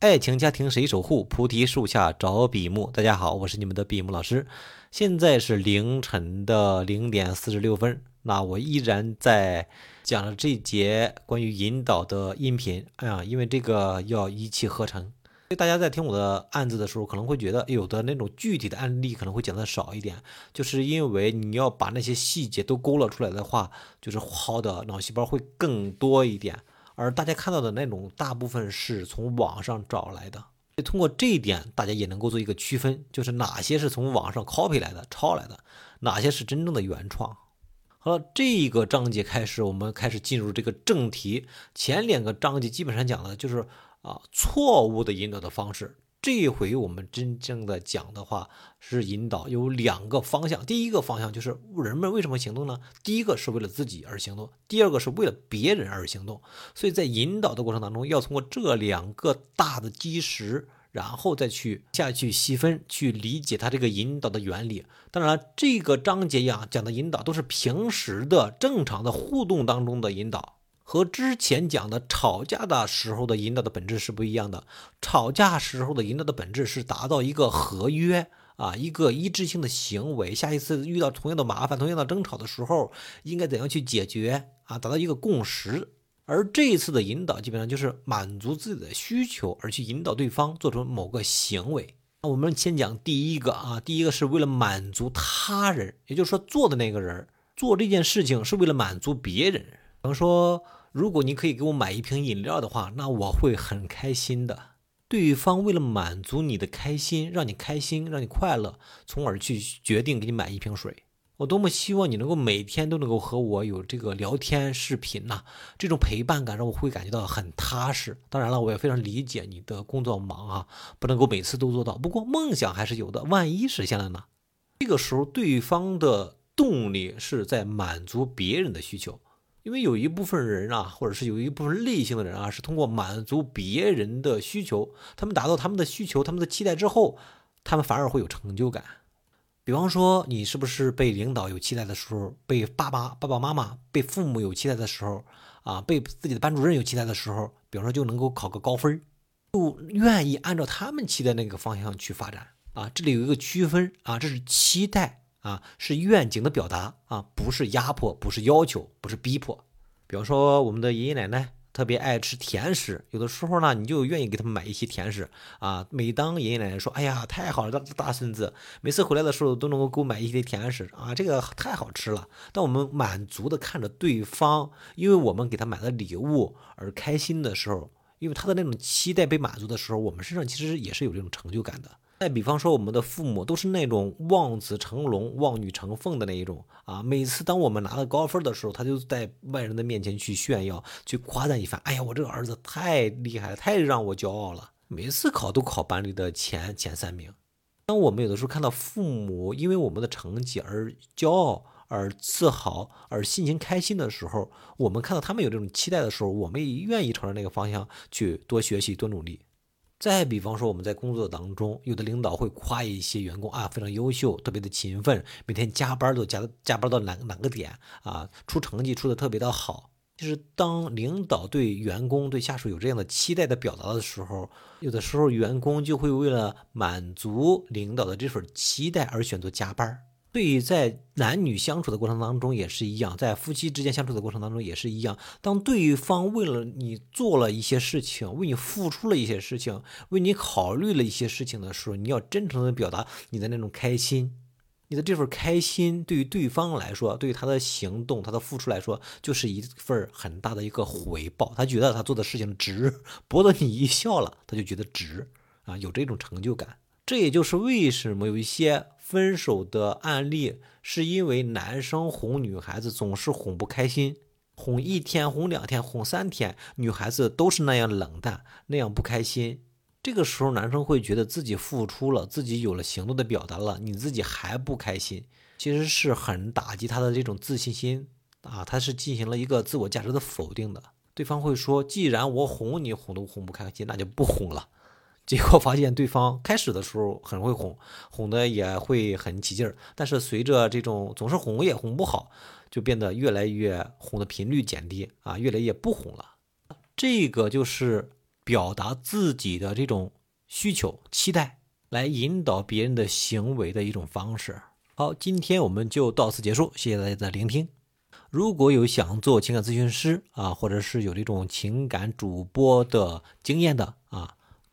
爱情家庭谁守护？菩提树下找比目。大家好，我是你们的比目老师。现在是凌晨的零点四十六分，那我依然在讲了这节关于引导的音频。哎呀，因为这个要一气呵成。所以大家在听我的案子的时候，可能会觉得有的那种具体的案例可能会讲的少一点，就是因为你要把那些细节都勾勒出来的话，就是耗的脑细胞会更多一点。而大家看到的那种大部分是从网上找来的。通过这一点，大家也能够做一个区分，就是哪些是从网上 copy 来的、抄来的，哪些是真正的原创。好了，这个章节开始，我们开始进入这个正题。前两个章节基本上讲的就是。啊，错误的引导的方式。这回我们真正的讲的话是引导有两个方向。第一个方向就是人们为什么行动呢？第一个是为了自己而行动，第二个是为了别人而行动。所以在引导的过程当中，要通过这两个大的基石，然后再去下去细分，去理解它这个引导的原理。当然，这个章节呀讲的引导都是平时的正常的互动当中的引导。和之前讲的吵架的时候的引导的本质是不一样的。吵架时候的引导的本质是达到一个合约啊，一个一致性的行为。下一次遇到同样的麻烦、同样的争吵的时候，应该怎样去解决啊？达到一个共识。而这一次的引导基本上就是满足自己的需求，而去引导对方做出某个行为。那我们先讲第一个啊，第一个是为了满足他人，也就是说做的那个人做这件事情是为了满足别人，比方说。如果你可以给我买一瓶饮料的话，那我会很开心的。对方为了满足你的开心，让你开心，让你快乐，从而去决定给你买一瓶水。我多么希望你能够每天都能够和我有这个聊天视频呐，这种陪伴感让我会感觉到很踏实。当然了，我也非常理解你的工作忙啊，不能够每次都做到。不过梦想还是有的，万一实现了呢？这个时候，对方的动力是在满足别人的需求。因为有一部分人啊，或者是有一部分类型的人啊，是通过满足别人的需求，他们达到他们的需求、他们的期待之后，他们反而会有成就感。比方说，你是不是被领导有期待的时候，被爸爸、爸爸妈妈、被父母有期待的时候，啊，被自己的班主任有期待的时候，比方说就能够考个高分，就愿意按照他们期待那个方向去发展啊。这里有一个区分啊，这是期待。啊，是愿景的表达啊，不是压迫，不是要求，不是逼迫。比方说，我们的爷爷奶奶特别爱吃甜食，有的时候呢，你就愿意给他们买一些甜食啊。每当爷爷奶奶说：“哎呀，太好了，大大孙子每次回来的时候都能够给我买一些甜食啊，这个太好吃了。”当我们满足的看着对方，因为我们给他买了礼物而开心的时候，因为他的那种期待被满足的时候，我们身上其实也是有这种成就感的。再比方说，我们的父母都是那种望子成龙、望女成凤的那一种啊。每次当我们拿了高分的时候，他就在外人的面前去炫耀、去夸赞一番。哎呀，我这个儿子太厉害了，太让我骄傲了。每次考都考班里的前前三名。当我们有的时候看到父母因为我们的成绩而骄傲、而自豪、而心情开心的时候，我们看到他们有这种期待的时候，我们也愿意朝着那个方向去多学习、多努力。再比方说，我们在工作当中，有的领导会夸一些员工啊，非常优秀，特别的勤奋，每天加班都加加班到哪哪个点啊，出成绩出的特别的好。就是当领导对员工、对下属有这样的期待的表达的时候，有的时候员工就会为了满足领导的这份期待而选择加班。对于在男女相处的过程当中也是一样，在夫妻之间相处的过程当中也是一样。当对方为了你做了一些事情，为你付出了一些事情，为你考虑了一些事情的时候，你要真诚的表达你的那种开心。你的这份开心对于对方来说，对于他的行动、他的付出来说，就是一份很大的一个回报。他觉得他做的事情值，博得你一笑了，他就觉得值啊，有这种成就感。这也就是为什么有一些。分手的案例是因为男生哄女孩子总是哄不开心，哄一天、哄两天、哄三天，女孩子都是那样冷淡、那样不开心。这个时候，男生会觉得自己付出了，自己有了行动的表达了，你自己还不开心，其实是很打击他的这种自信心啊，他是进行了一个自我价值的否定的。对方会说：“既然我哄你哄都哄不开心，那就不哄了。”结果发现对方开始的时候很会哄，哄的也会很起劲儿，但是随着这种总是哄也哄不好，就变得越来越哄的频率减低啊，越来越不哄了。这个就是表达自己的这种需求、期待，来引导别人的行为的一种方式。好，今天我们就到此结束，谢谢大家的聆听。如果有想做情感咨询师啊，或者是有这种情感主播的经验的，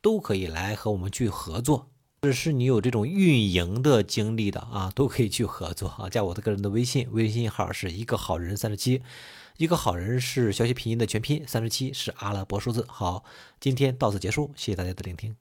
都可以来和我们去合作。或者是你有这种运营的经历的啊，都可以去合作啊。加我的个人的微信，微信号是一个好人三十七，一个好人是消息拼音的全拼，三十七是阿拉伯数字。好，今天到此结束，谢谢大家的聆听。